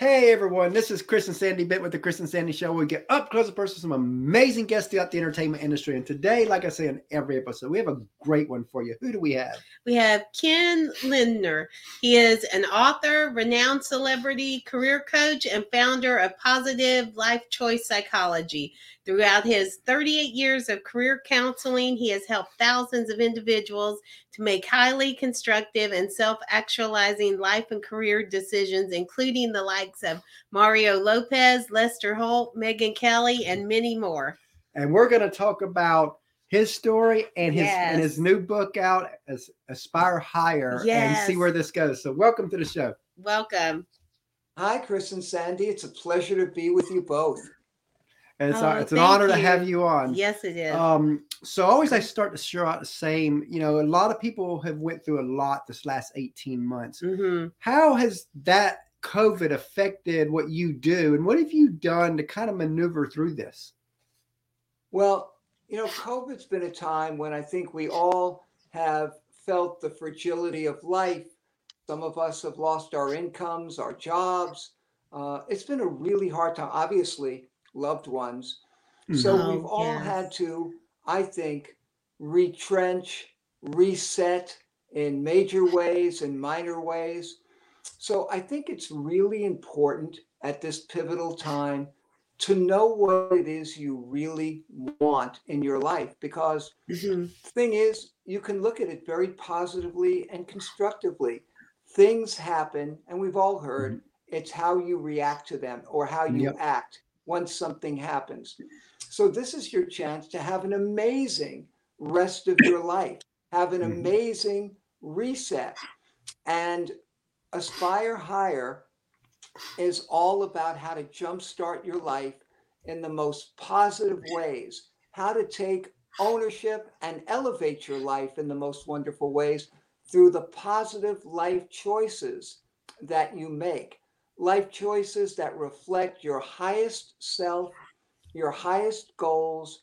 Hey everyone, this is Chris and Sandy Bit with the Chris and Sandy Show. We get up close and personal with some amazing guests throughout the entertainment industry. And today, like I say in every episode, we have a great one for you. Who do we have? We have Ken Lindner. He is an author, renowned celebrity, career coach, and founder of Positive Life Choice Psychology. Throughout his 38 years of career counseling, he has helped thousands of individuals to make highly constructive and self actualizing life and career decisions, including the likes of Mario Lopez, Lester Holt, Megyn Kelly, and many more. And we're going to talk about his story and his Yes. and his new book out as Aspire Higher and see where this goes. So welcome to the show. Welcome. Hi, Chris and Sandy. It's a pleasure to be with you both. And it's, Oh, uh, it's an thank honor to have you on. Yes, it is. Um, so always I start to share out the same. You know, a lot of people have went through a lot this last 18 months. hmm How has that COVID affected what you do? And what have you done to kind of maneuver through this? Well, you know, COVID's been a time when I think we all have felt the fragility of life. Some of us have lost our incomes, our jobs. Uh, it's been a really hard time, obviously, loved ones. So Mhm. we've Oh, all yes. had to, I think, retrench, reset in major ways and minor ways. So I think it's really important at this pivotal time to know what it is you really want in your life because Mhm. the thing is you can look at it very positively and constructively things happen and we've all heard it's how you react to them or how you Yep. act once something happens so this is your chance to have an amazing rest of your life have an Mhm. amazing reset and aspire higher is all about how to jumpstart your life in the most positive ways, how to take ownership and elevate your life in the most wonderful ways through the positive life choices that you make. Life choices that reflect your highest self, your highest goals,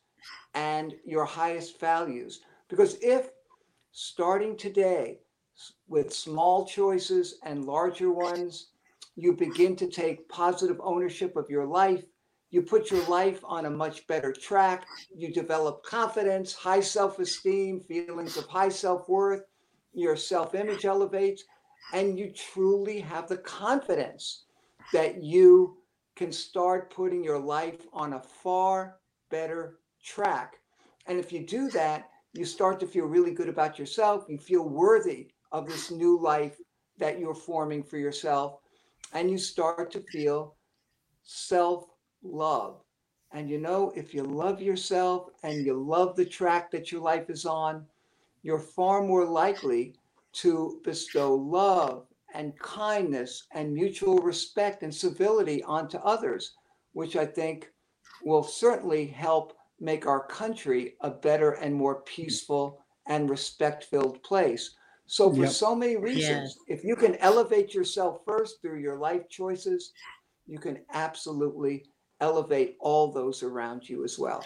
and your highest values. Because if starting today with small choices and larger ones, you begin to take positive ownership of your life. You put your life on a much better track. You develop confidence, high self esteem, feelings of high self worth. Your self image elevates, and you truly have the confidence that you can start putting your life on a far better track. And if you do that, you start to feel really good about yourself. You feel worthy of this new life that you're forming for yourself and you start to feel self love. And you know, if you love yourself and you love the track that your life is on, you're far more likely to bestow love and kindness and mutual respect and civility onto others, which I think will certainly help make our country a better and more peaceful and respect filled place. So, for Yep. so many reasons, if you can elevate yourself first through your life choices, you can absolutely elevate all those around you as well.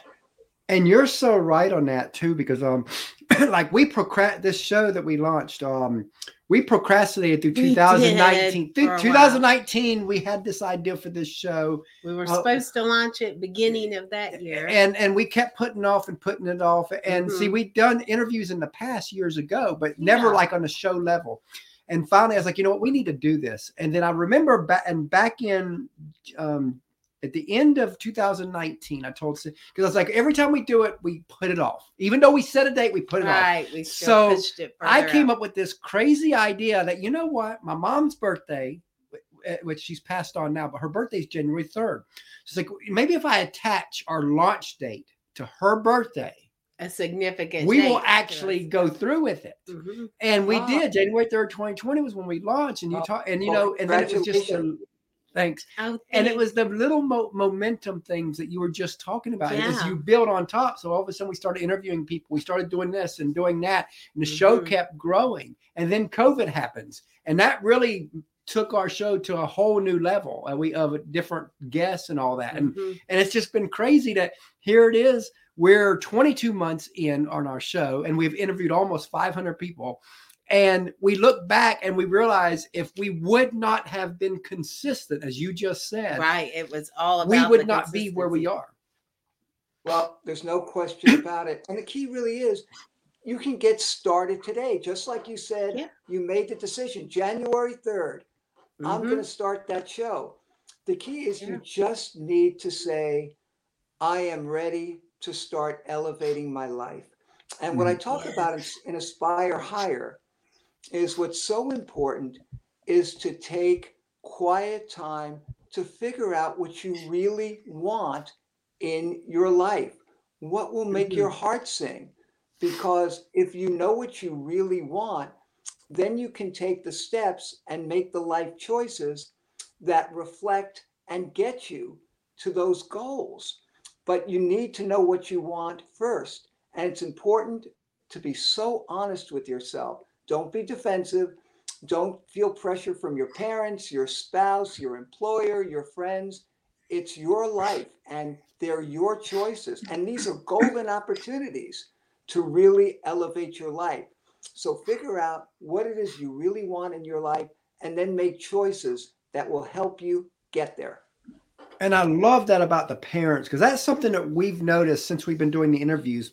And you're so right on that too, because um, like we procrast this show that we launched, um, we procrastinated through 2019. did Through for a while. 2019, we had this idea for this show, We were Oh. supposed to launch it beginning of that year. and and we kept putting off and putting it off. And see, Mhm. we'd done interviews in the past years ago, but never Yeah. like on the show level. And finally, I was like, you know what, we need to do this. And then I remember back and back in um, at the end of 2019, I told because I was like, every time we do it, we put it off. Even though we set a date, we put it off. right. We So, pushed it I came out. up with this crazy idea that you know what, my mom's birthday, eh, which she's passed on now, but her birthday's January 3rd. She's like, maybe if I attach our launch date to her birthday, a significant. we will actually go through with it. Mhm. And we did. January 3rd, 2020 was when we launched. And you Oh, talk, and you well, know, and then it was just a, congratulations. Thanks. Oh, And it was the little mo- momentum things that you were just talking about. As you build on top. So all of a sudden we started interviewing people. We started doing this and doing that. And the show Mhm. kept growing. And then COVID happens. And that really took our show to a whole new level. And we of different guests and all that. And Mhm. and it's just been crazy that here it is. We're 22 months in on our show and we've interviewed almost 500 people. And we look back and we realize if we would not have been consistent, as you just said, right, it was all about we would not be where we are. Well, there's no question about it. And the key really is you can get started today. Just like you said, Yeah. you made the decision January 3rd. I'm Mhm. going to start that show. The key is Yeah. you just need to say, I am ready to start elevating my life. And what I talk about in, in Aspire Higher is what's so important is to take quiet time to figure out what you really want in your life. What will make your mm-hmm. heart sing? Because if you know what you really want, then you can take the steps and make the life choices that reflect and get you to those goals. But you need to know what you want first. And it's important to be so honest with yourself. Don't be defensive. Don't feel pressure from your parents, your spouse, your employer, your friends. It's your life and they're your choices. And these are golden opportunities to really elevate your life. So figure out what it is you really want in your life and then make choices that will help you get there. And I love that about the parents because that's something that we've noticed since we've been doing the interviews.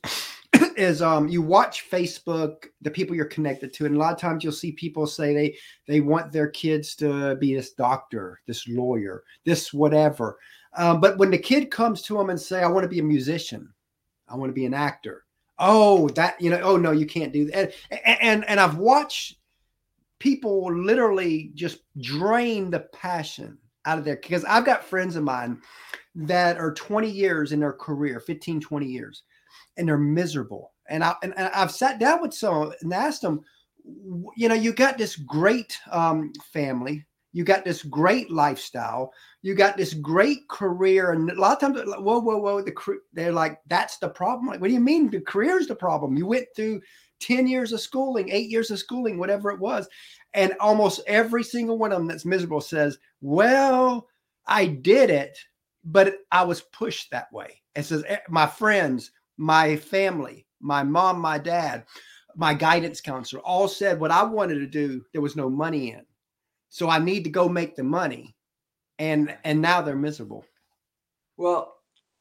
is um you watch Facebook, the people you're connected to, and a lot of times you'll see people say they they want their kids to be this doctor, this lawyer, this whatever. Um, but when the kid comes to them and say, "I want to be a musician, I want to be an actor," oh, that you know, oh no, you can't do that. And and, and I've watched people literally just drain the passion out of there because I've got friends of mine that are 20 years in their career, 15, 20 years, and they're miserable. And, I, and, and I've sat down with some and asked them, you know, you got this great um, family, you got this great lifestyle, you got this great career, and a lot of times, like, whoa, whoa, whoa, the they're like, that's the problem. Like, what do you mean the career's the problem? You went through 10 years of schooling, eight years of schooling, whatever it was. And almost every single one of them that's miserable says, well, I did it, but I was pushed that way. It says, "Eh, my friends, my family, my mom, my dad, my guidance counselor all said what I wanted to do, there was no money in. So I need to go make the money. And and now they're miserable. Well,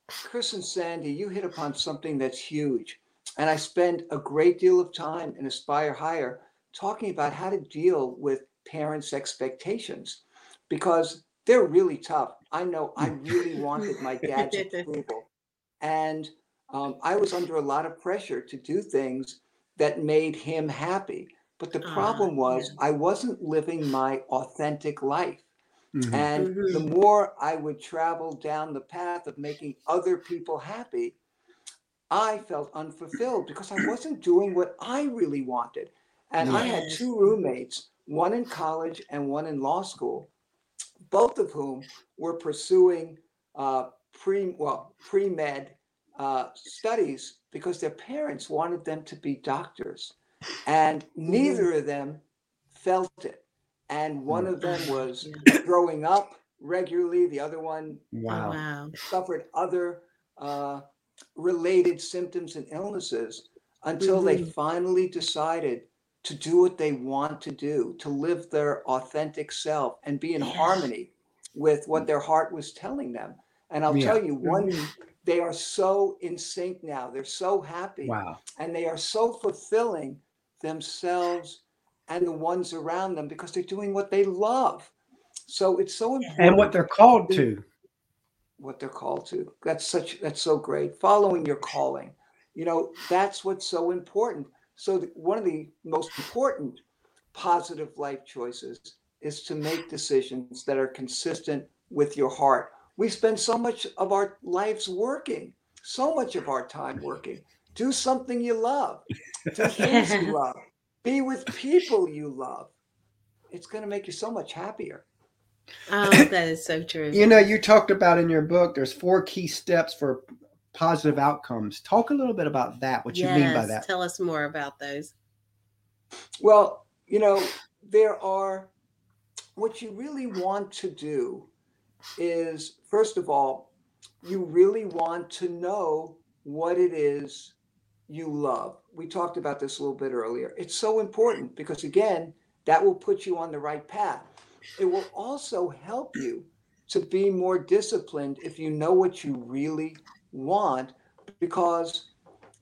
Chris and Sandy, you hit upon something that's huge. And I spend a great deal of time in Aspire Higher talking about how to deal with parents' expectations because they're really tough. I know I really wanted my dad's approval. And um, I was under a lot of pressure to do things that made him happy. But the Ah, problem was yeah. I wasn't living my authentic life. Mhm. And the Mhm. more I would travel down the path of making other people happy, I felt unfulfilled because I wasn't doing what I really wanted. And I had two roommates, one in college and one in law school, both of whom were pursuing uh, pre well pre med uh, studies because their parents wanted them to be doctors, and neither of them felt it. And one of them was Yeah. growing up regularly. The other one Wow. wow. suffered other uh, related symptoms and illnesses until they Mhm. finally decided to do what they want to do, to live their authentic self and be in Yeah. harmony with what their heart was telling them. And I'll Yeah. tell you, one, Mhm. They are so in sync now. They're so happy Wow. and they are so fulfilling themselves and the ones around them because they're doing what they love. So it's so important And what they're called to. what they're called to. That's such that's so great. Following your calling. You know, that's what's so important. So th- one of the most important positive life choices is to make decisions that are consistent with your heart. We spend so much of our lives working, so much of our time working. Do something you love. Do things you love. Be with people you love. It's going to make you so much happier. Oh, that is so true. You know, you talked about in your book, there's four key steps for positive outcomes. Talk a little bit about that, what you mean by that. Tell us more about those. Well, you know, there are what you really want to do is, first of all, you really want to know what it is you love. We talked about this a little bit earlier. It's so important because, again, that will put you on the right path. It will also help you to be more disciplined if you know what you really want, because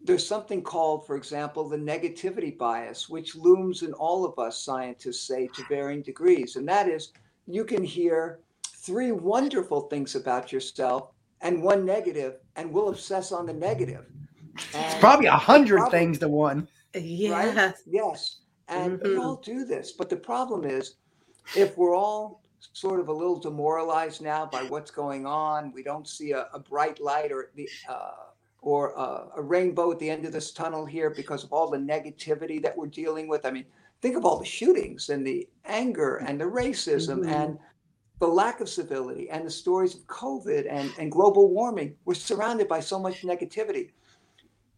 there's something called, for example, the negativity bias, which looms in all of us, scientists say, to varying degrees. And that is you can hear three wonderful things about yourself and one negative, and we'll obsess on the negative. And it's probably a hundred things to one. Yes. Right? Yes. And mm-hmm. we all do this. But the problem is, if we're all sort of a little demoralized now by what's going on, we don't see a, a bright light or the uh, or a, a rainbow at the end of this tunnel here because of all the negativity that we're dealing with. I mean, think of all the shootings and the anger and the racism mm-hmm. and the lack of civility and the stories of COVID and, and global warming. We're surrounded by so much negativity.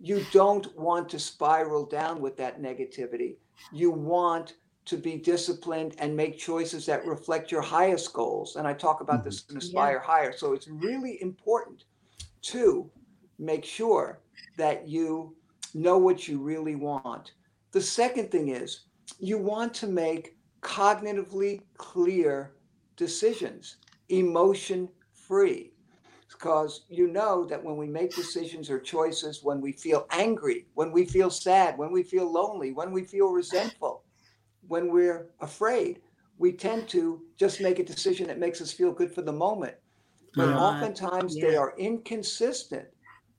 You don't want to spiral down with that negativity. You want to be disciplined and make choices that reflect your highest goals. And I talk about this mm-hmm. in Aspire yeah. Higher. So it's really important to make sure that you know what you really want. The second thing is you want to make cognitively clear decisions, emotion free. Because you know that when we make decisions or choices, when we feel angry, when we feel sad, when we feel lonely, when we feel resentful, when we're afraid, we tend to just make a decision that makes us feel good for the moment. But uh, oftentimes yeah. they are inconsistent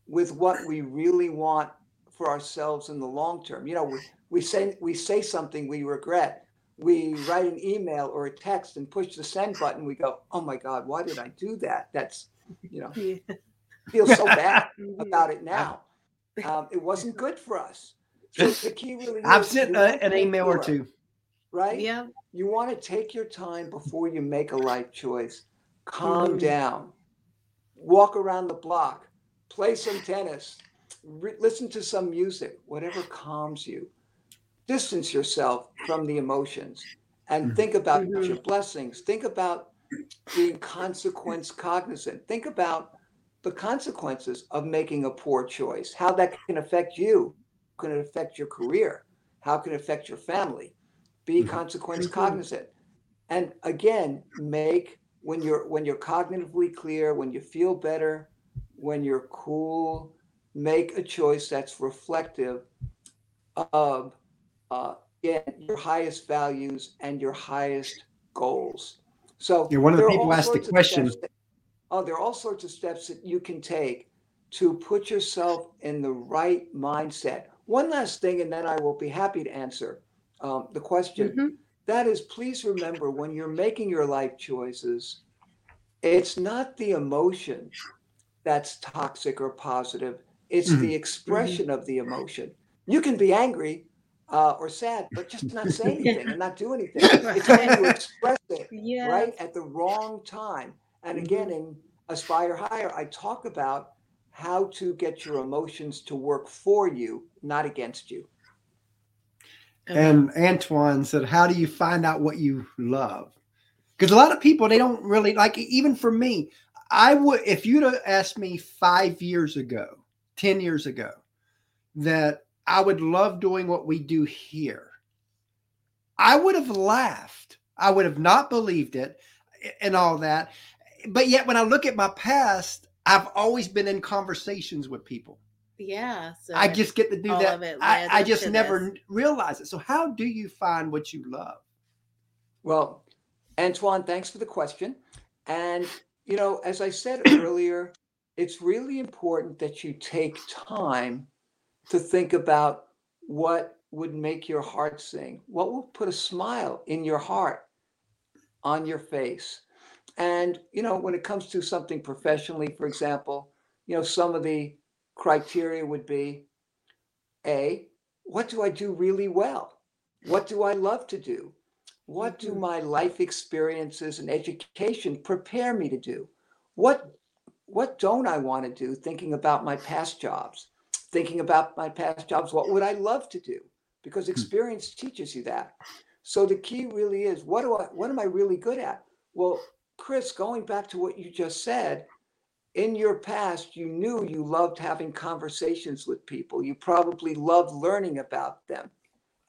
with what we really want for ourselves in the long term. You know, we, we say we say something we regret. We write an email or a text and push the send button. We go, "Oh my God, why did I do that?" That's, you know, yeah. feel so bad about it now. Um, it wasn't good for us. So the key really I've sent an email or two right? Yeah. You want to take your time before you make a life choice. Calm mm-hmm. down. Walk around the block. Play some tennis. Re- listen to some music, whatever calms you. Distance yourself from the emotions and mm-hmm. think about mm-hmm. your blessings. Think about being consequence cognizant. Think about the consequences of making a poor choice, how that can affect you, can it affect your career, how can it affect your family be mm-hmm. consequence mm-hmm. cognizant and again make when you're when you're cognitively clear when you feel better when you're cool make a choice that's reflective of uh, again, your highest values and your highest goals so you're one of the people asked the question that, oh there are all sorts of steps that you can take to put yourself in the right mindset one last thing and then i will be happy to answer um, the question. Mm-hmm. That is, please remember when you're making your life choices, it's not the emotion that's toxic or positive, it's mm-hmm. the expression mm-hmm. of the emotion. You can be angry uh, or sad, but just not say anything and not do anything. It's when you express it yes. right at the wrong time. And mm-hmm. again, in Aspire Higher, I talk about how to get your emotions to work for you, not against you. And Antoine said, How do you find out what you love? Because a lot of people, they don't really like, even for me, I would, if you'd have asked me five years ago, 10 years ago, that I would love doing what we do here, I would have laughed. I would have not believed it and all that. But yet, when I look at my past, I've always been in conversations with people yeah so i just get to do that i, I just never this. realize it so how do you find what you love well antoine thanks for the question and you know as i said earlier it's really important that you take time to think about what would make your heart sing what will put a smile in your heart on your face and you know when it comes to something professionally for example you know some of the criteria would be A, what do I do really well? What do I love to do? What do mm-hmm. my life experiences and education prepare me to do? What what don't I want to do thinking about my past jobs? Thinking about my past jobs, what would I love to do? Because hmm. experience teaches you that. So the key really is what do I what am I really good at? Well, Chris, going back to what you just said, in your past, you knew you loved having conversations with people. You probably loved learning about them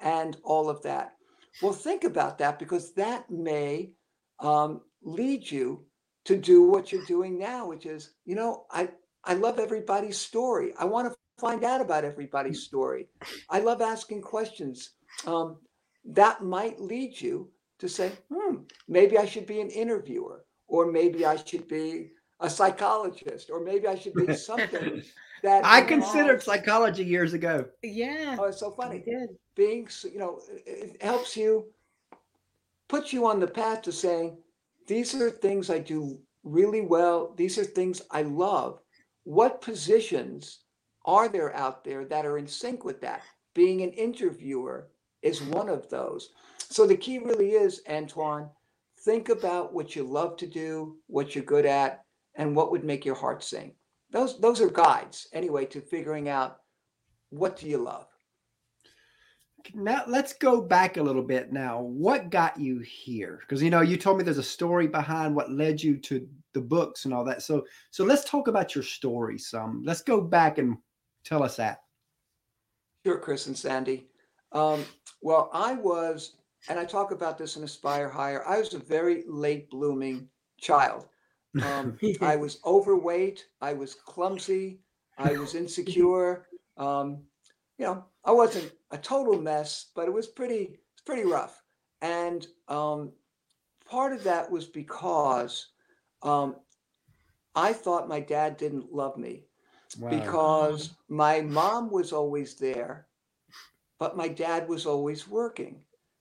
and all of that. Well, think about that because that may um, lead you to do what you're doing now, which is, you know, I, I love everybody's story. I want to find out about everybody's story. I love asking questions. Um, that might lead you to say, hmm, maybe I should be an interviewer, or maybe I should be a psychologist, or maybe I should be something that I considered psychology years ago. Yeah. Oh, it's so funny. Good. Being, you know, it helps you, puts you on the path to saying, these are things I do really well. These are things I love. What positions are there out there that are in sync with that? Being an interviewer is one of those. So the key really is, Antoine, think about what you love to do, what you're good at, and what would make your heart sing. Those those are guides anyway to figuring out what do you love. Now let's go back a little bit now. What got you here? Because you know, you told me there's a story behind what led you to the books and all that. So so let's talk about your story some. Let's go back and tell us that. Sure, Chris and Sandy. Um, well, I was, and I talk about this in Aspire Higher, I was a very late blooming child. Um, I was overweight, I was clumsy, I was insecure. Um, you know, I wasn't a total mess, but it was pretty, it's pretty rough. And um, part of that was because um, I thought my dad didn't love me wow. because my mom was always there but my dad was always working.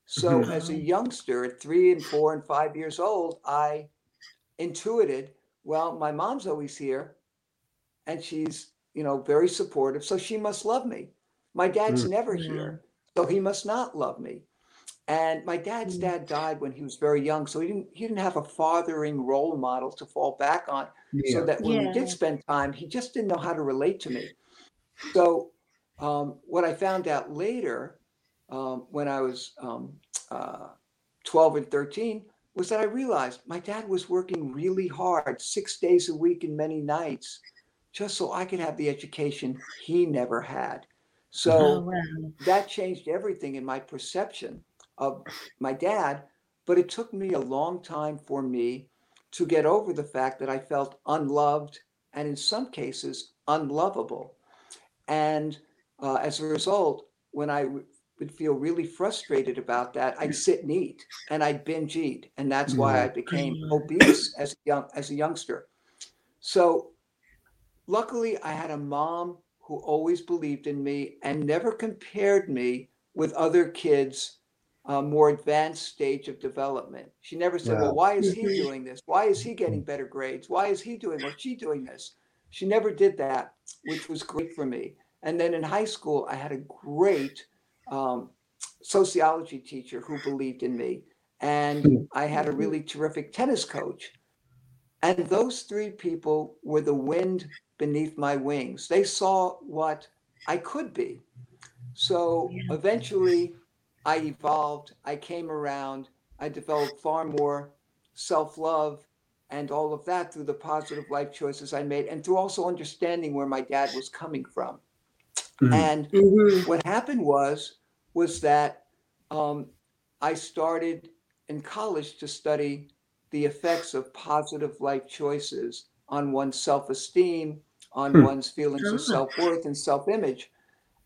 So mm-hmm. as a youngster at three and four and five years old, I intuited, well, my mom's always here and she's, you know, very supportive. So she must love me. My dad's mm-hmm. never here. So he must not love me. And my dad's mm. dad died when he was very young. So he didn't he didn't have a fathering role model to fall back on. Yeah. So that when yeah. we did spend time, he just didn't know how to relate to me. So um, what I found out later, um, when I was um, uh, 12 and 13, was that I realized my dad was working really hard, six days a week and many nights, just so I could have the education he never had. So oh, wow. that changed everything in my perception of my dad. But it took me a long time for me to get over the fact that I felt unloved and in some cases unlovable. And uh, as a result, when I w- would feel really frustrated about that, I'd sit and eat and I'd binge eat, and that's why I became obese as a young as a youngster. So, luckily, I had a mom who always believed in me and never compared me with other kids uh, more advanced stage of development. She never said, "Well, why is he doing this? Why is he getting better grades? Why is he doing what she doing this?" She never did that, which was great for me. And then in high school, I had a great um, sociology teacher who believed in me. And hmm. I had a really terrific tennis coach. And those three people were the wind beneath my wings. They saw what I could be. So eventually, I evolved, I came around, I developed far more self love and all of that through the positive life choices I made and through also understanding where my dad was coming from. Mm-hmm. And mm-hmm. what happened was was that um, I started in college to study the effects of positive life choices on one's self-esteem, on hmm. one's feelings of ah. self-worth and self-image.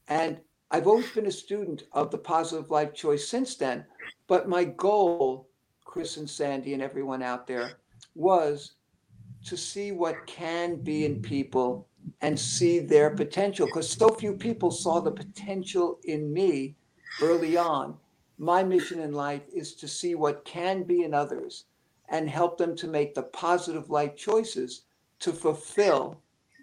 And I've always been a student of the positive life choice since then. But my goal, Chris and Sandy and everyone out there, was to see what can be in people and see their potential because so few people saw the potential in me early on. My mission in life is to see what can be in others and help them to make the positive life choices to fulfill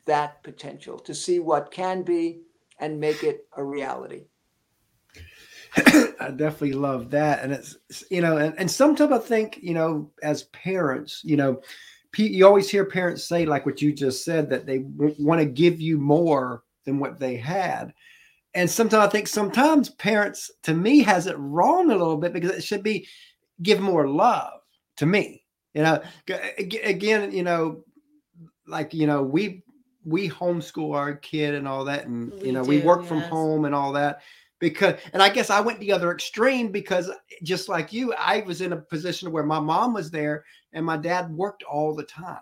that potential, to see what can be and make it a reality. I definitely love that. And it's, you know, and, and sometimes I think, you know, as parents, you know, you always hear parents say like what you just said that they want to give you more than what they had and sometimes i think sometimes parents to me has it wrong a little bit because it should be give more love to me you know again you know like you know we we homeschool our kid and all that and We you know we do, work from home and all that because and i guess i went the other extreme because just like you i was in a position where my mom was there and my dad worked all the time.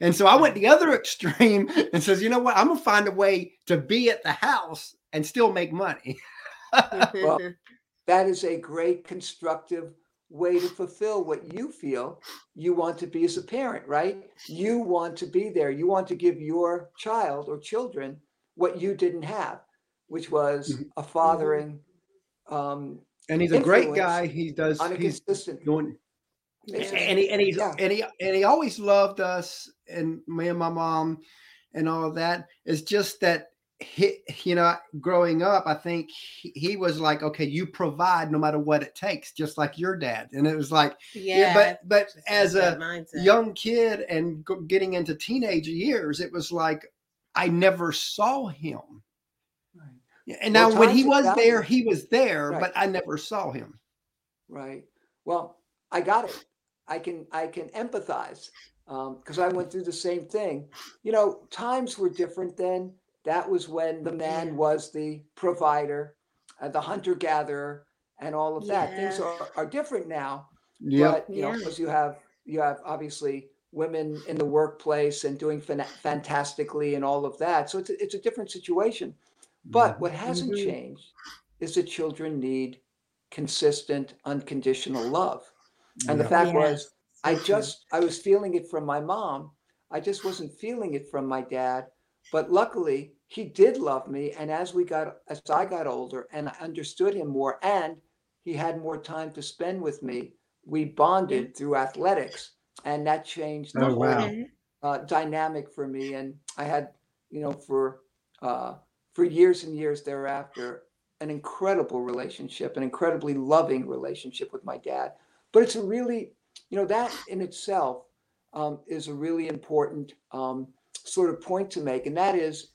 And so i went the other extreme and says you know what? I'm gonna find a way to be at the house and still make money. Well, that is a great constructive way to fulfill what you feel you want to be as a parent, right? You want to be there. You want to give your child or children what you didn't have, which was Mhm. a fathering um, and he's a great guy he does on a consistent. doing and he and he's Yeah. and he and he always loved us and me and my mom and all of that. It's just that he, you know, growing up, I think he, he was like, okay, you provide no matter what it takes, just like your dad. And it was like, yeah, yeah, but but as a mindset. young kid and getting into teenage years, it was like I never saw him. Right. And Well, now when he was there, he was there, Right. but I never saw him. Right. Well, I got it. I can I can empathize um, because I went through the same thing. You know, times were different then. That was when the man Yeah. was the provider, uh, the hunter gatherer, and all of that. Things are, are different now. Yeah. But you know, because you have you have obviously women in the workplace and doing fan- fantastically and all of that. So it's a, it's a different situation. But what hasn't Mhm. changed is that children need consistent, unconditional love. And the fact Yeah, was, I just I was feeling it from my mom. I just wasn't feeling it from my dad. But luckily, he did love me. And as we got as I got older and I understood him more, and he had more time to spend with me, we bonded through athletics, and that changed the Oh, whole wow. Uh, dynamic for me. And I had, you know, for uh, for years and years thereafter, an incredible relationship, an incredibly loving relationship with my dad. But it's a really, you know, that in itself um, is a really important um, sort of point to make, and that is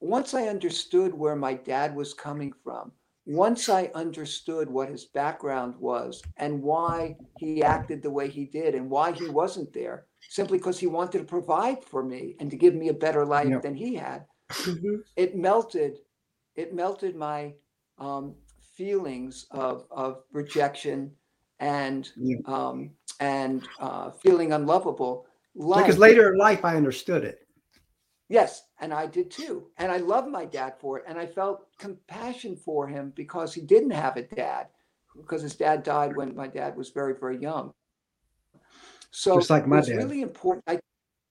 once I understood where my dad was coming from, once I understood what his background was and why he acted the way he did and why he wasn't there, simply because he wanted to provide for me and to give me a better life than he had, Mhm. it melted, it melted my um, feelings of, of rejection and Yeah. um, and uh, feeling unlovable. Because later in life, I understood it. Yes, and I did too. And I love my dad for it. And I felt compassion for him because he didn't have a dad, because his dad died when my dad was very, very young. So Just like my dad. really important. I,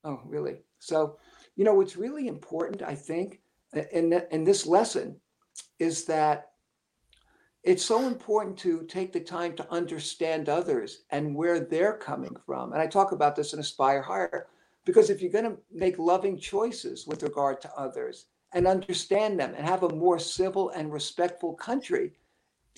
oh, really? So, you know, what's really important, I think, in, in this lesson is that it's so important to take the time to understand others and where they're coming from. And I talk about this in Aspire Higher because if you're going to make loving choices with regard to others and understand them and have a more civil and respectful country,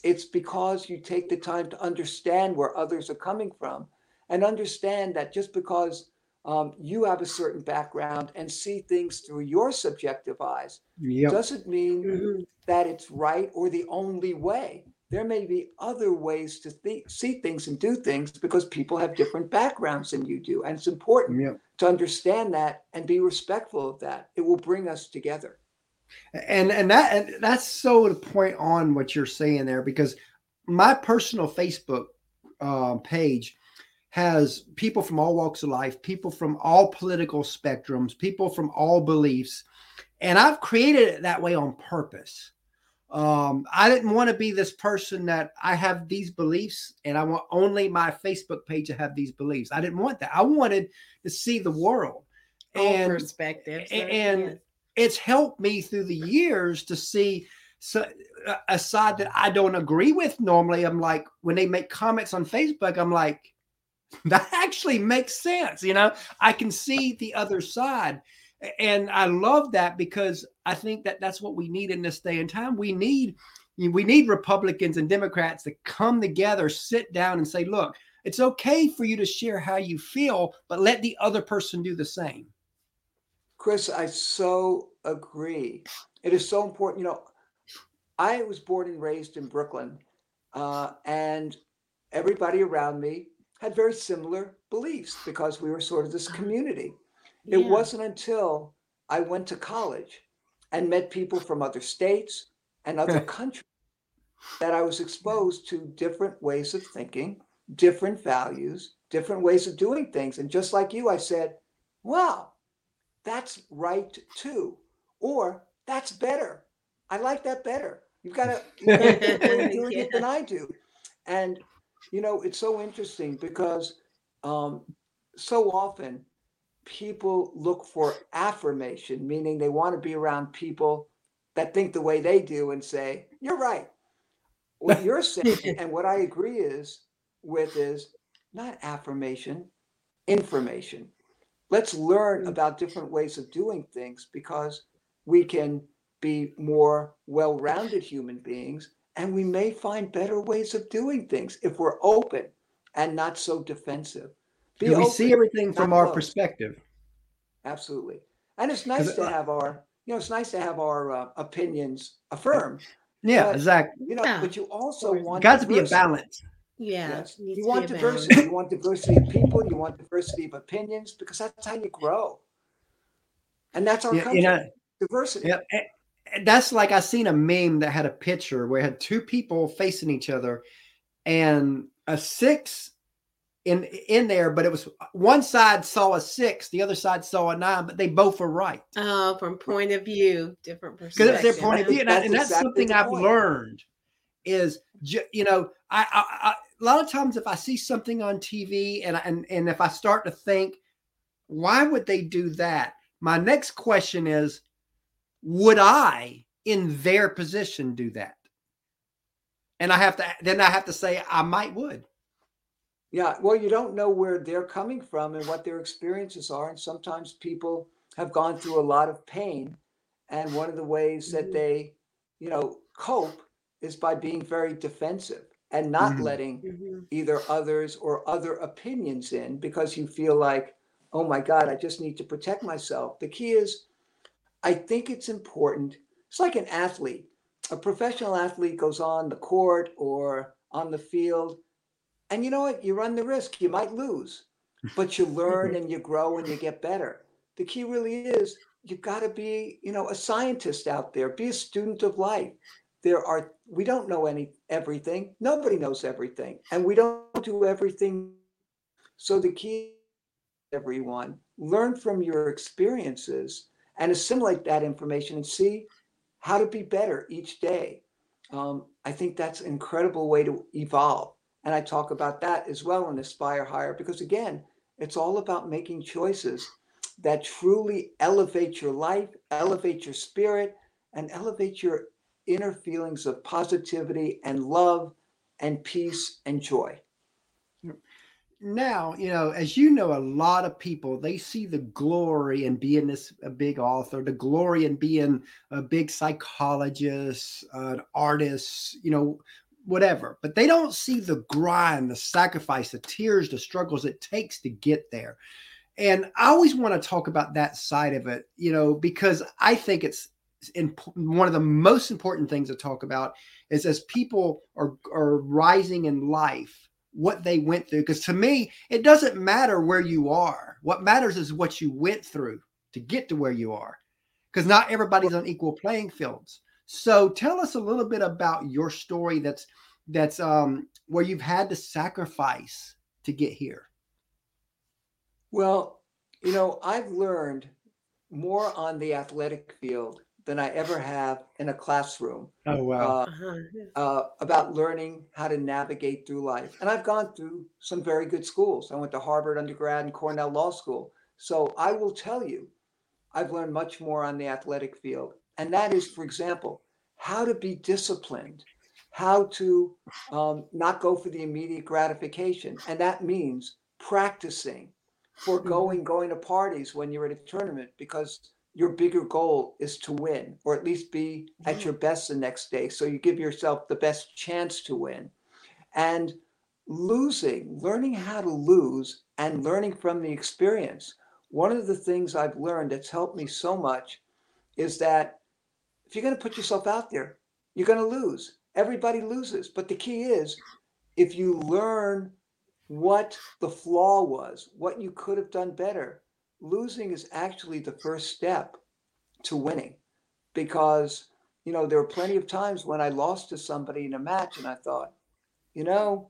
it's because you take the time to understand where others are coming from and understand that just because um, you have a certain background and see things through your subjective eyes Yep. doesn't mean Mhm. that it's right or the only way. There may be other ways to thi- see things and do things because people have different backgrounds than you do. And it's important Yep. to understand that and be respectful of that. It will bring us together. and and that and that's so the point on what you're saying there because my personal facebook um, page has people from all walks of life people from all political spectrums people from all beliefs and i've created it that way on purpose um, i didn't want to be this person that i have these beliefs and i want only my facebook page to have these beliefs i didn't want that i wanted to see the world All and perspectives. uh, and yes. it's helped me through the years to see so, a side that I don't agree with normally. I'm like, when they make comments on Facebook, I'm like, that actually makes sense. You know, I can see the other side. And I love that because I think that that's what we need in this day and time. We need we need Republicans and Democrats to come together, sit down and say, look, it's okay for you to share how you feel, but let the other person do the same. Chris, I so agree. It is so important. You know, I was born and raised in Brooklyn, uh, and everybody around me had very similar beliefs because we were sort of this community. It Yeah. wasn't until I went to college and met people from other states and other countries that I was exposed to different ways of thinking, different values, different ways of doing things. And just like you, I said, wow, that's right too. Or that's better. I like that better. You've got to you've got a different way of doing it than I do. And you know, it's so interesting because um, so often people look for affirmation, meaning they want to be around people that think the way they do and say, You're right. What you're saying, and what I agree is with is not affirmation, information. Let's learn Mm. about different ways of doing things because we can be more well-rounded human beings and we may find better ways of doing things if we're open and not so defensive. Be we open. see everything from our closed. perspective. Absolutely. And it's nice to have our, you know, it's nice to have our uh, opinions affirmed, Yeah, But- exactly. you know, Yeah. but you also want Got to be a balance. Yeah. Yes. You want diversity. balance. You want diversity of people. You want diversity of opinions because that's how you grow. And that's our Yeah, country. you know, diversity. yeah, and- and that's like I seen a meme that had a picture where it had two people facing each other, and a six in in there, but it was one side saw a six, the other side saw a nine, but they both were right Oh, from point of view, different perspective. because perspective. it's their point of view, and, I- that's and that's exactly something I've point. learned is you know I, I, I a lot of times if I see something on TV and and and if I start to think why would they do that? My next question is would I in their position do that? And I have to then I have to say I might would. Yeah, well, you don't know where they're coming from and what their experiences are. And sometimes people have gone through a lot of pain. And one of the ways that Mhm. they, you know, cope is by being very defensive and not Mhm. letting Mhm. either others or other opinions in because you feel like, oh my God, I just need to protect myself. The key is, I think it's important. It's like an athlete. A professional athlete goes on the court or on the field, and you know what? You run the risk. You might lose, but you learn and you grow and you get better. The key really is you've got to be, you know, a scientist out there. Be a student of life. There are we don't know any everything. Nobody knows everything, and we don't do everything. So the key, everyone, learn from your experiences and assimilate that information and see how to be better each day. Um, I think that's an incredible way to evolve. And I talk about that as well in Aspire Higher because, again, it's all about making choices that truly elevate your life, elevate your spirit, and elevate your inner feelings of positivity and love and peace and joy. Now, you know, as you know, a lot of people they see the glory in being this a big author, the glory in being a big psychologist, an artist, you know, whatever. But they don't see the grind, the sacrifice, the tears, the struggles it takes to get there. And I always want to talk about that side of it, you know, because I think it's in one of the most important things to talk about is as people are are rising in life what they went through because to me it doesn't matter where you are what matters is what you went through to get to where you are because not everybody's on equal playing fields so tell us a little bit about your story that's that's um where you've had to sacrifice to get here Well, you know, I've learned more on the athletic field than I ever have in a classroom oh wow uh, Uh-huh. uh, about learning how to navigate through life. And I've gone through some very good schools. I went to Harvard undergrad and Cornell Law School. So I will tell you, I've learned much more on the athletic field. And that is, for example, how to be disciplined, how to um, not go for the immediate gratification. And that means practicing, foregoing going to parties when you're at a tournament because your bigger goal is to win or at least be at your best the next day. So you give yourself the best chance to win. And losing, learning how to lose and learning from the experience. One of the things I've learned that's helped me so much is that if you're going to put yourself out there, you're going to lose. Everybody loses. But the key is if you learn what the flaw was, what you could have done better, losing is actually the first step to winning because you know there were plenty of times when i lost to somebody in a match and i thought you know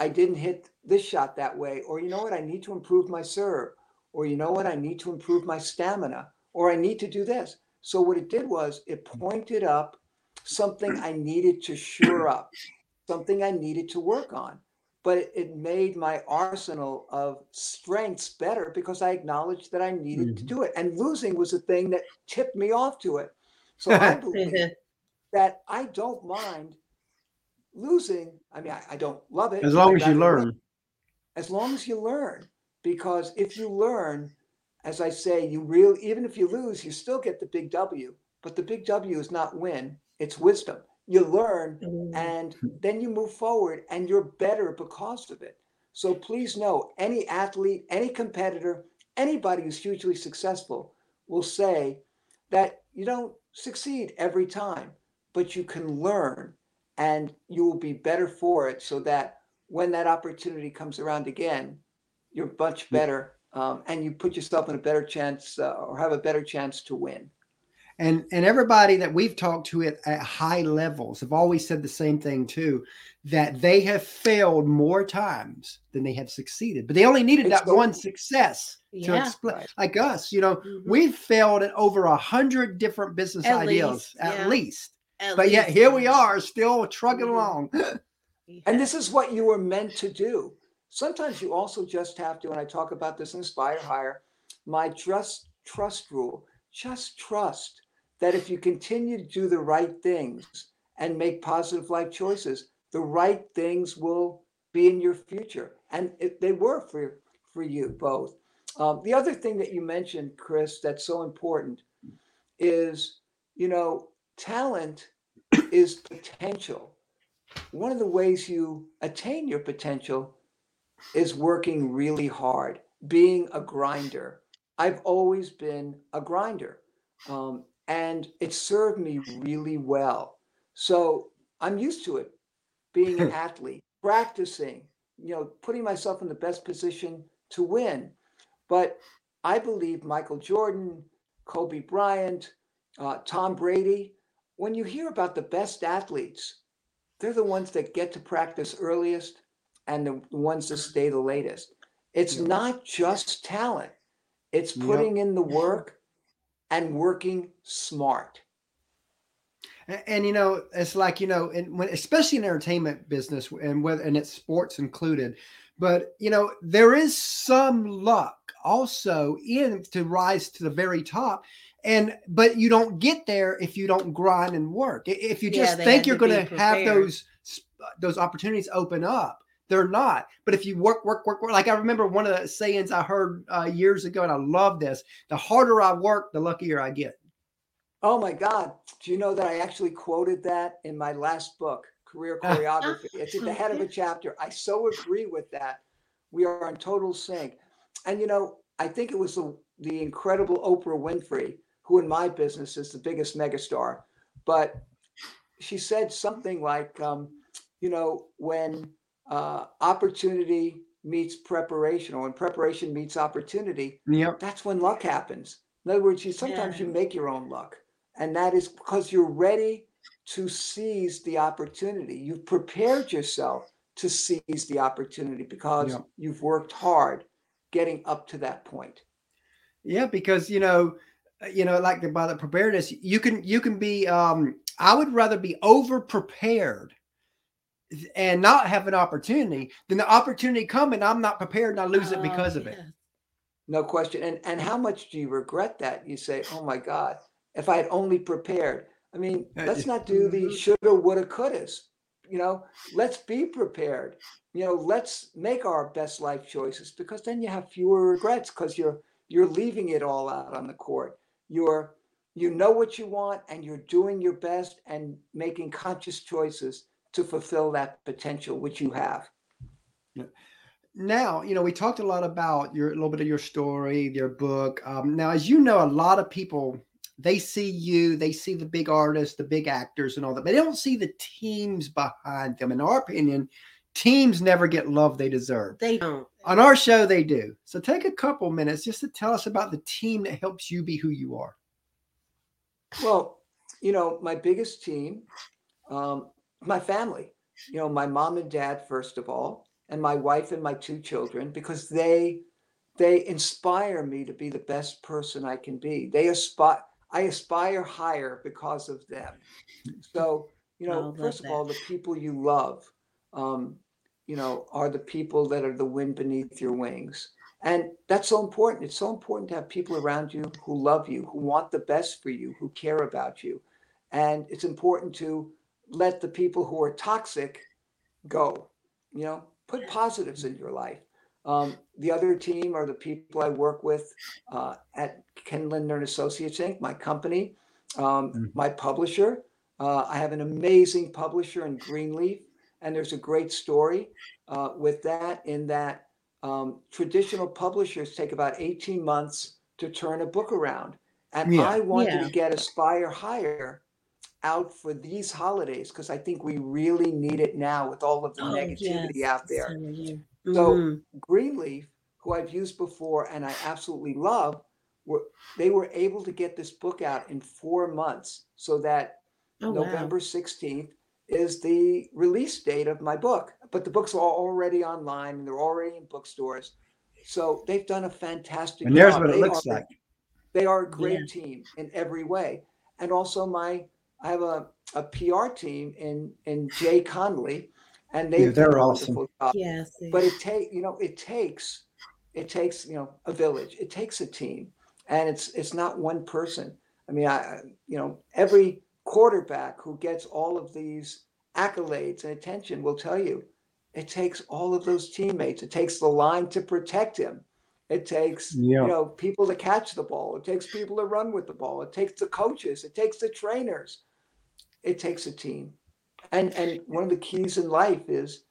i didn't hit this shot that way or you know what i need to improve my serve or you know what i need to improve my stamina or i need to do this so what it did was it pointed up something i needed to shore up something i needed to work on but it made my arsenal of strengths better because I acknowledged that I needed mm-hmm. to do it. And losing was the thing that tipped me off to it. So I believe that I don't mind losing. I mean, I, I don't love it. As long as you learn. As long as you learn. Because if you learn, as I say, you really, even if you lose, you still get the big W. But the big W is not win, it's wisdom you learn mm-hmm. and then you move forward and you're better because of it. So please know any athlete, any competitor, anybody who's hugely successful will say that you don't succeed every time, but you can learn and you will be better for it so that when that opportunity comes around again, you're much better um, and you put yourself in a better chance uh, or have a better chance to win and and everybody that we've talked to at, at high levels have always said the same thing too that they have failed more times than they have succeeded but they only needed that one success yeah. to explain like us you know mm-hmm. we've failed at over a hundred different business at ideas least, at yeah. least at but least. yet here we are still trucking mm-hmm. along and this is what you were meant to do sometimes you also just have to and i talk about this in Aspire Higher my trust trust rule just trust that if you continue to do the right things and make positive life choices, the right things will be in your future. And it, they were for, for you both. Um, the other thing that you mentioned, Chris, that's so important is, you know, talent is potential. One of the ways you attain your potential is working really hard, being a grinder. I've always been a grinder. Um, and it served me really well. So I'm used to it being an athlete, practicing, you know, putting myself in the best position to win. But I believe Michael Jordan, Kobe Bryant, uh, Tom Brady, when you hear about the best athletes, they're the ones that get to practice earliest and the ones that stay the latest. It's yeah. not just talent, it's putting yep. in the work and working smart. And, and, you know, it's like you know, and when especially in entertainment business, and whether and it's sports included, but you know, there is some luck also in to rise to the very top. And but you don't get there if you don't grind and work. If you just yeah, think you're going to have those those opportunities open up, they're not. But if you work, work, work, work, like I remember one of the sayings I heard uh, years ago, and I love this: the harder I work, the luckier I get. Oh my God! Do you know that I actually quoted that in my last book, Career Choreography? it's at the head of a chapter. I so agree with that. We are in total sync. And you know, I think it was the, the incredible Oprah Winfrey, who in my business is the biggest megastar, but she said something like, um, you know, when uh, opportunity meets preparation, or when preparation meets opportunity, yep. that's when luck happens. In other words, you sometimes yeah. you make your own luck, and that is because you're ready to seize the opportunity. You've prepared yourself to seize the opportunity because yep. you've worked hard getting up to that point. Yeah, because you know, you know, like the, by the preparedness, you can you can be. Um, I would rather be over prepared and not have an opportunity, then the opportunity come and I'm not prepared and I lose it because of it. No question. And and how much do you regret that? You say, "Oh my God, if I had only prepared." I mean, let's not do the mm-hmm. shoulda, woulda, couldas. You know, let's be prepared. You know, let's make our best life choices because then you have fewer regrets because you're you're leaving it all out on the court. You're you know what you want and you're doing your best and making conscious choices to fulfill that potential which you have. Now, you know, we talked a lot about your a little bit of your story, your book. Um, now, as you know, a lot of people they see you, they see the big artists, the big actors, and all that, but they don't see the teams behind them. In our opinion, teams never get love they deserve. They don't. On our show, they do. So take a couple minutes just to tell us about the team that helps you be who you are. Well, you know, my biggest team, um, my family, you know, my mom and dad, first of all, and my wife and my two children, because they they inspire me to be the best person I can be. They aspire I aspire higher because of them. So, you know, Oh, first of all, the people you love, um, you know, are the people that are the wind beneath your wings. And that's so important. It's so important to have people around you who love you, who want the best for you, who care about you. And it's important to let the people who are toxic go. You know, put positives in your life. Um, the other team are the people I work with uh, at Ken Lindner and Associates Inc., my company, um, Mhm. my publisher. Uh, I have an amazing publisher in Greenleaf, and there's a great story uh, with that. In that, um, traditional publishers take about 18 months to turn a book around, and Yeah. I wanted Yeah. to get Aspire Higher out for these holidays because I think we really need it now with all of the Oh, negativity yes, out there. time of year. So. Mm-hmm. Greenleaf, who I've used before and I absolutely love, were they were able to get this book out in four months so that Oh, wow. November 16th is the release date of my book. But the books are already online and they're already in bookstores. So they've done a fantastic And there's job. what it looks are- like. They are a great Yeah. team in every way. And also my I have a, a PR team in in Jay Conley and they've they're awesome. job Yes. but it take you know it takes it takes you know a village. It takes a team and it's it's not one person. I mean i you know every quarterback who gets all of these accolades and attention will tell you it takes all of those teammates. It takes the line to protect him. It takes Yeah. you know people to catch the ball. It takes people to run with the ball. It takes the coaches. It takes the trainers it takes a team and and one of the keys in life is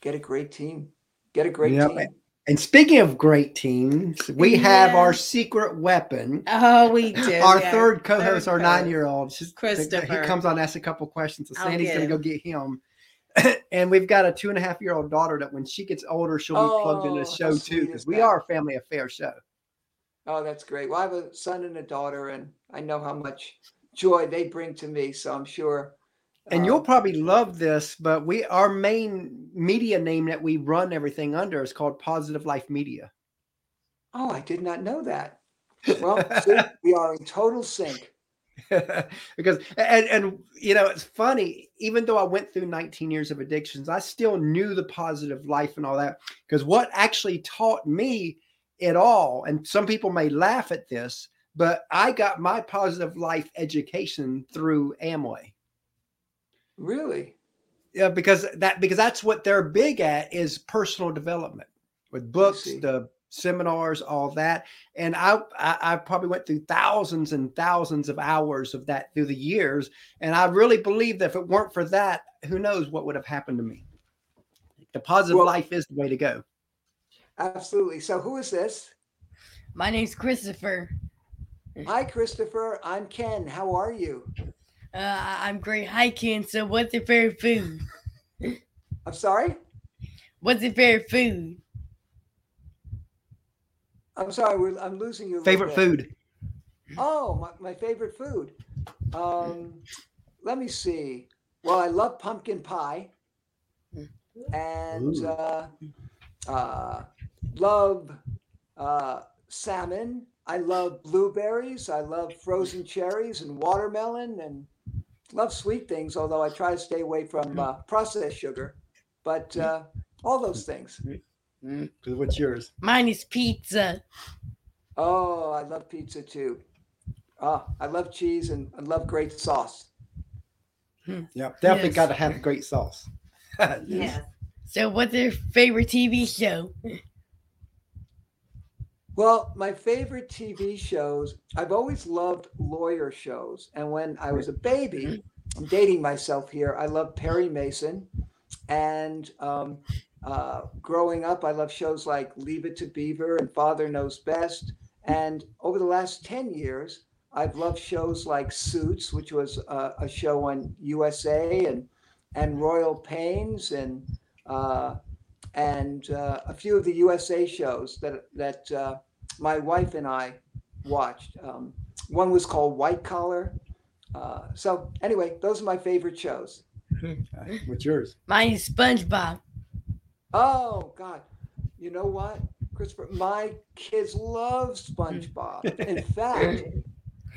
get a great team get a great Yep. team And speaking of great teams, we have our secret weapon. Oh, we do. our yeah. third co-host, our co- nine-year-old, She's- Christopher. He comes on, asks a couple questions. So oh, Sandy's going to go get him. and we've got a two and a half year old daughter that when she gets older, she'll be plugged into the Oh, show too because we are a family affair show. oh that's great well i have a son and a daughter and i know how much joy they bring to me so i'm sure And you'll um, probably love this, but we our main media name that we run everything under is called Positive Life Media. oh i did not know that well see, we are in total sync because and and you know it's funny even though i went through 19 years of addictions i still knew the positive life and all that because what actually taught me it all and some people may laugh at this but i got my positive life education through amway. Really? Yeah because that because that's what they're big at is personal development with books the seminars all that. And I, I i probably went through thousands and thousands of hours of that through the years. And i really believe that if it weren't for that who knows what would have happened to me. The positive Well- life is the way to go. Absolutely. So who is this? My name's Christopher. Hi christopher i'm ken how are you Uh, I- I'm great Hi, Ken. So, what's your favorite food? i'm sorry What's your favorite food? i'm sorry we're, i'm losing you favorite bit. food Oh, my, my favorite food. Um, let me see. Well, I love pumpkin pie, and uh, uh, love uh, salmon. I love blueberries. I love frozen cherries and watermelon, and love sweet things. Although I try to stay away from uh, processed sugar, but uh, all those things. what's yours Mine is pizza. Oh, I love pizza too. Ah, I love cheese and I love great sauce. yeah definitely Yes. got to have great sauce Yes. So, what's your favorite TV show? Well, my favorite TV shows, I've always loved lawyer shows. And when I was a baby, I'm dating myself here, I love Perry Mason. And um, uh, growing up, I love shows like Leave It to Beaver and Father Knows Best. And over the last 10 years, I've loved shows like Suits, which was a, a show on USA, and, and Royal Pains, and uh, and uh, a few of the USA shows that that uh, my wife and I watched. Um, one was called White Collar. Uh, so anyway, those are my favorite shows. What's yours? Mine is SpongeBob. Oh God, you know what, Christopher? My kids love SpongeBob. In fact,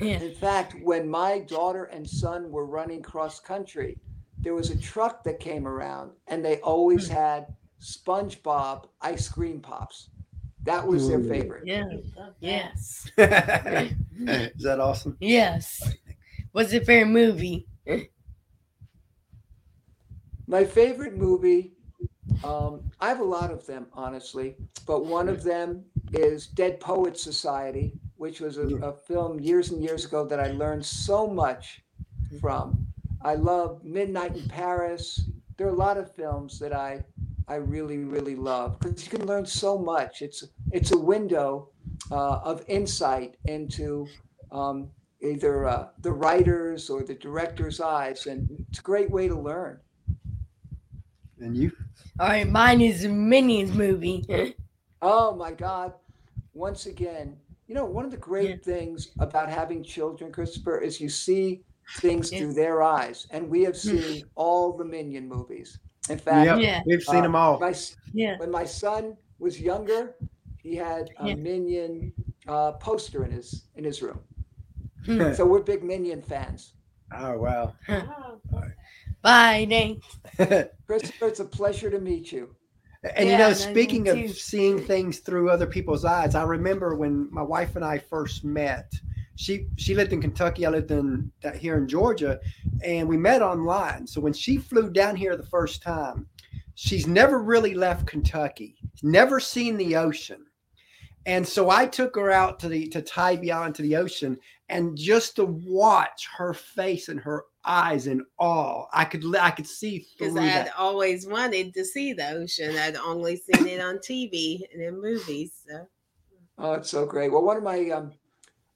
Yeah. in fact, when my daughter and son were running cross country, there was a truck that came around, and they always had SpongeBob ice cream pops. That was their favorite. Yeah. Yes. Is that awesome? Yes. What's your favorite movie? My favorite movie, um, I have a lot of them, honestly, but one of them is Dead Poets Society, which was a, a film years and years ago that I learned so much from. I love Midnight in Paris. There are a lot of films that I I really really love because you can learn so much. It's it's a window uh, of insight into um, either uh, the writers or the director's eyes, and it's a great way to learn. And you? All right, mine is a Minions movie. Oh my God. Once again, you know, one of the great Yeah. things about having children, Christopher, is you see things Yes. through their eyes. And we have seen all the Minion movies. In fact, Yep. Yeah. We've seen uh, them all. my, Yeah. when my son was younger, he had a Yeah. Minion uh, poster in his in his room. Hmm. So we're big Minion fans. Oh wow. Bye, Nate. Christopher, it's a pleasure to meet you. And you know, and I speaking of seeing things through other people's eyes, I remember when my wife and I first met. She she lived in Kentucky. I lived in uh, here in Georgia, and we met online. So when she flew down here the first time, she's never really left Kentucky. Never seen the ocean, and so I took her out to the to Tybee Island to the ocean, and just to watch her face and her eyes in awe, I could I could see through Because I had always wanted to see the ocean. I'd only seen it on TV and in movies. So. Oh, it's so great. Well, one of my, um,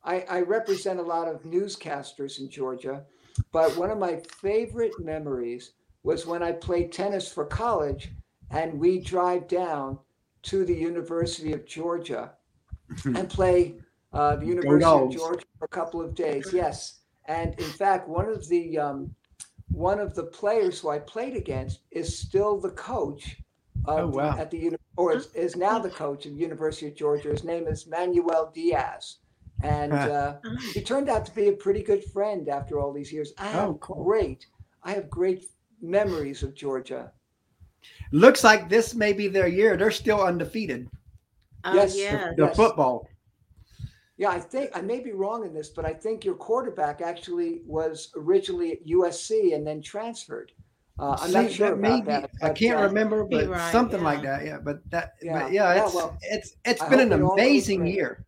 I, I represent a lot of newscasters in Georgia, but one of my favorite memories was when I played tennis for college and we drive down to the University of Georgia and play uh, the University of Georgia for a couple of days. Yes. And in fact, one of the, um, one of the players who I played against is still the coach of Oh, the- wow. at the or is, is now the coach of the University of Georgia. His name is Manuel Diaz, and uh, he turned out to be a pretty good friend after all these years. I have Oh, cool. great, I have great memories of Georgia. Looks like this may be their year. They're still undefeated. Oh, Yes. yeah. The Yes. football. Yeah, I think I may be wrong in this, but I think your quarterback actually was originally at USC and then transferred. Uh, I'm not sure that about that. I can't uh, remember, but right, something like that. Yeah, but that. Yeah. But yeah, Yeah, it's well, it's it's I been an it all goes amazing great. year.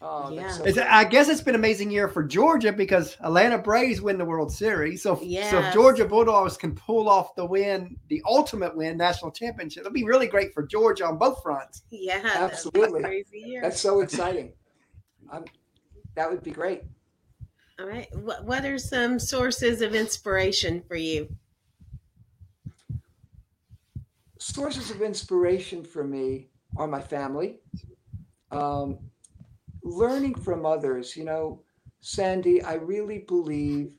Oh, Yeah. that's so I guess it's been an amazing year for Georgia because Atlanta Braves win the World Series. So, so if Georgia Bulldogs can pull off the win, the ultimate win, national championship, it'll be really great for Georgia on both fronts. Yeah. that's Absolutely. Crazy year. That's so exciting. Um, that would be great. All right. What, what are some sources of inspiration for you? sources of inspiration for me are my family um, learning from others you know sandy i really believe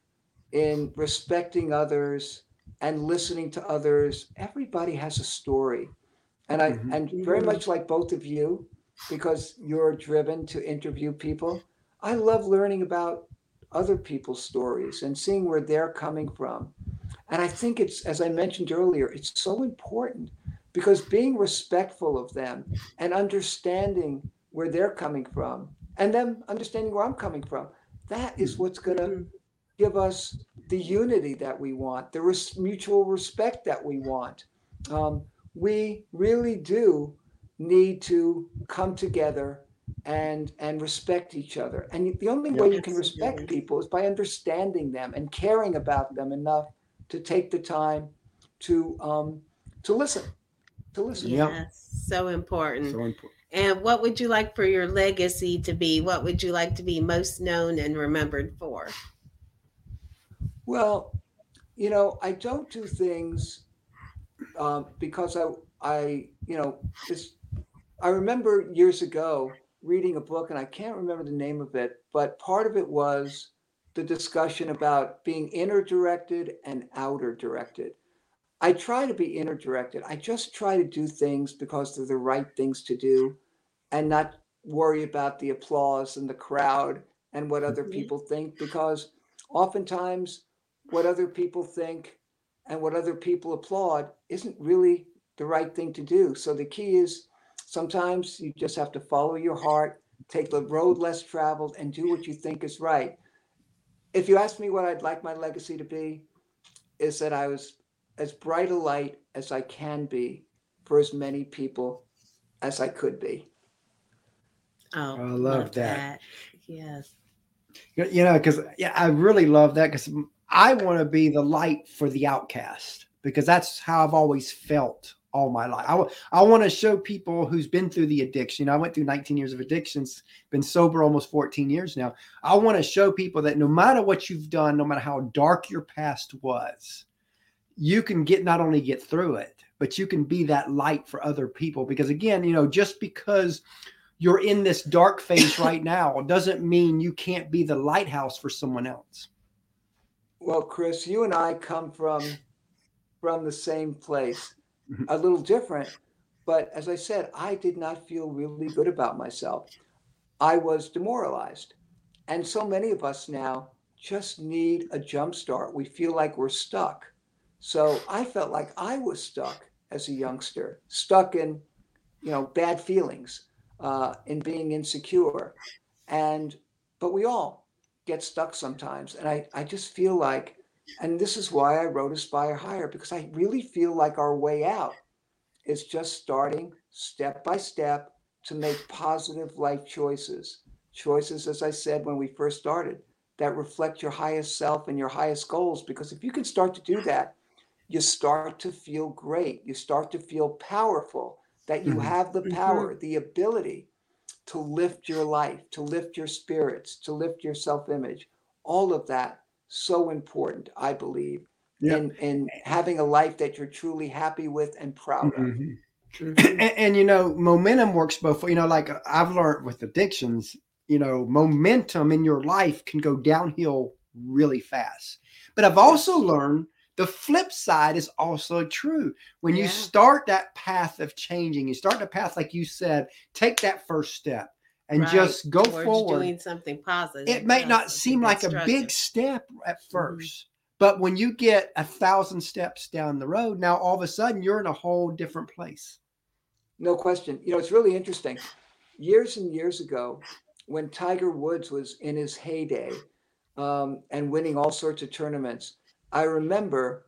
in respecting others and listening to others. Everybody has a story. And i Mhm. and very much like both of you because you're driven to interview people i love learning about other people's stories and seeing where they're coming from. And I think it's, as I mentioned earlier, it's so important because being respectful of them and understanding where they're coming from and them understanding where I'm coming from, that is what's going to give us the unity that we want, the res- mutual respect that we want. Um, we really do need to come together and and respect each other. And the only way you can respect people is by understanding them and caring about them enough to take the time to um, to listen, to listen. Yeah, So important. So important. And what would you like for your legacy to be? What would you like to be most known and remembered for? Well, you know, I don't do things um, because I, I, you know, this, I remember years ago reading a book, and I can't remember the name of it, but part of it was the discussion about being inner directed and outer directed. I try to be inner directed. I just try to do things because they're the right things to do and not worry about the applause and the crowd and what other Mhm. people think because oftentimes what other people think and what other people applaud isn't really the right thing to do. So the key is sometimes you just have to follow your heart, take the road less traveled, and do what you think is right. If you ask me what I'd like my legacy to be, is that I was as bright a light as I can be for as many people as I could be. Oh, I love that. Yes. You know, because yeah, I really love that because I want to be the light for the outcast because that's how I've always felt all my life. I, I want to show people who's been through the addiction. You know, I went through 19 years of addictions, been sober almost 14 years now. I want to show people that no matter what you've done, no matter how dark your past was, you can get not only get through it, but you can be that light for other people. Because again, you know, just because you're in this dark phase right now doesn't mean you can't be the lighthouse for someone else. Well, Chris, you and I come from from the same place, a little different, but as I said, I did not feel really good about myself. I was demoralized. And so many of us now just need a jump start. We feel like we're stuck. So I felt like I was stuck as a youngster, stuck in, you know, bad feelings, uh, in being insecure. And but we all get stuck sometimes. And I, I just feel like, and this is why I wrote Aspire Higher, because I really feel like our way out is just starting step by step to make positive life choices. Choices, as I said when we first started, that reflect your highest self and your highest goals. Because if you can start to do that, you start to feel great. You start to feel powerful, that you Mhm. have the Mhm. power, the ability to lift your life, to lift your spirits, to lift your self-image. All of that so important, I believe, Yep. in in having a life that you're truly happy with and proud of. Mhm. Mhm. and, and, you know, momentum works both. You know, like I've learned with addictions, you know, momentum in your life can go downhill really fast. But I've also learned the flip side is also true. When you start that path of changing, you start the path, like you said, take that first step and Right. just go Towards forward. doing something positive. it may not seem like a big step at Mhm. 1st but when you get a thousand steps down the road now all of a sudden you're in a whole different place No question. You know, it's really interesting. Years and years ago, when Tiger Woods was in his heyday um, and winning all sorts of tournaments, I remember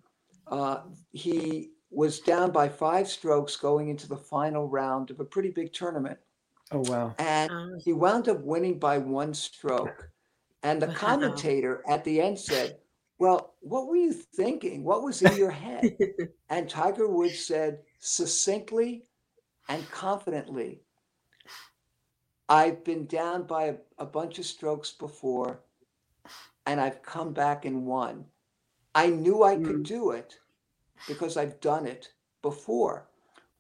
uh, he was down by five strokes going into the final round of a pretty big tournament. oh wow And Oh, he wound up winning by one stroke. And the Wow. commentator at the end said, Well, what were you thinking? What was in your head? And Tiger Woods said succinctly and confidently, I've been down by a, a bunch of strokes before and I've come back and won. I knew I could Mm. do it because I've done it before.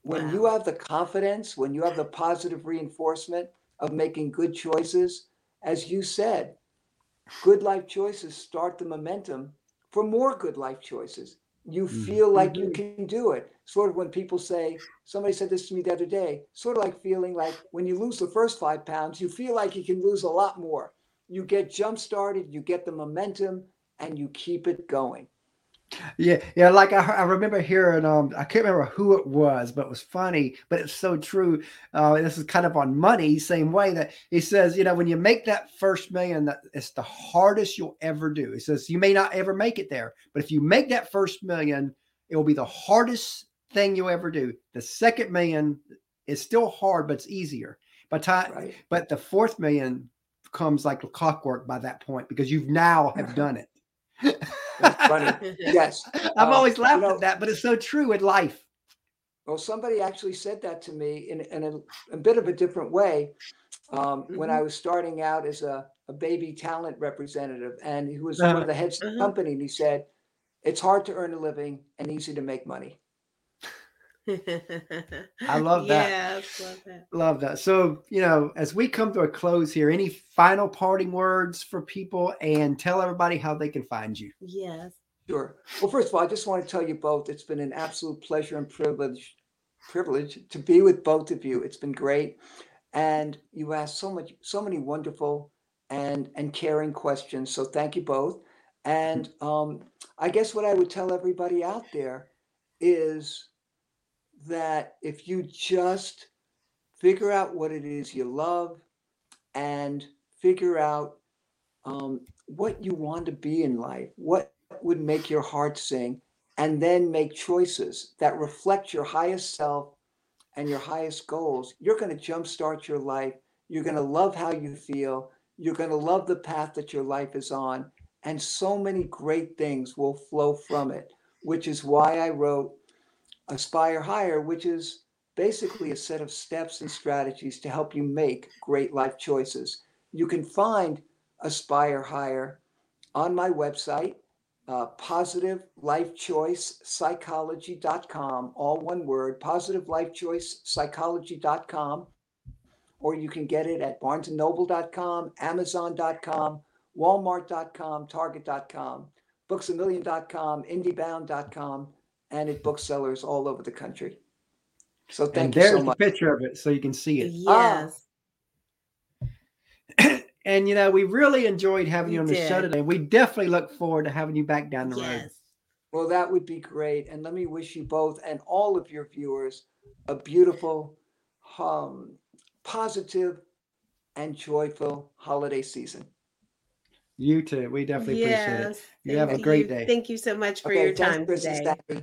When you have the confidence, when you have the positive reinforcement of making good choices, as you said, good life choices start the momentum for more good life choices. You Mhm. feel like you Mhm. can do it. Sort of when people say, somebody said this to me the other day, sort of like feeling like when you lose the first five pounds, you feel like you can lose a lot more. You get jump started, you get the momentum, and you keep it going. yeah yeah like i, I remember hearing um i can't remember who it was but it was funny but it's so true. Uh this is kind of on money same way that he says you know when you make that first million that it's the hardest you'll ever do. He says you may not ever make it there but if you make that first million it will be the hardest thing you'll ever do. The second million is still hard but it's easier. By time Right. but the fourth million comes like clockwork by that point because you've now have done it That's funny. Yes. I've Uh, always laughed you know- at that, but it's so true with life. Well, somebody actually said that to me in, in a, a bit of a different way um, when I was starting out as a, a baby talent representative. And he was one of the heads of the Uh-huh. company. And he said, It's hard to earn a living and easy to make money. I love that. Yes, love that. Love that. So, you know, as we come to a close here, any final parting words for people and tell everybody how they can find you? Yes. Sure. Well, first of all, I just want to tell you both, it's been an absolute pleasure and privilege privilege to be with both of you. It's been great. And you asked so much, so many wonderful and and caring questions. So thank you both. And um, I guess what I would tell everybody out there is that if you just figure out what it is you love and figure out um, what you want to be in life, what would make your heart sing, and then make choices that reflect your highest self and your highest goals, you're going to jumpstart your life. You're going to love how you feel. You're going to love the path that your life is on. And so many great things will flow from it, which is why I wrote Aspire Higher, which is basically a set of steps and strategies to help you make great life choices. You can find Aspire Higher on my website, uh, positivelifechoicepsychology.com, all one word, positivelifechoicepsychology.com, or you can get it at barnesandnoble.com, amazon.com, walmart.com, target.com, booksamillion.com, indiebound.com, and at booksellers all over the country. So And thank you there's so the much. picture of it so you can see it. Yes. And you know, we really enjoyed having you We on the show did. today. We definitely look forward to having you back down the road. yes. Well, that would be great. And let me wish you both and all of your viewers a beautiful, um, positive, and joyful holiday season. You too. We definitely appreciate it. yes. You have a great you. day. Thank you so much for Okay, your time today. Stephanie.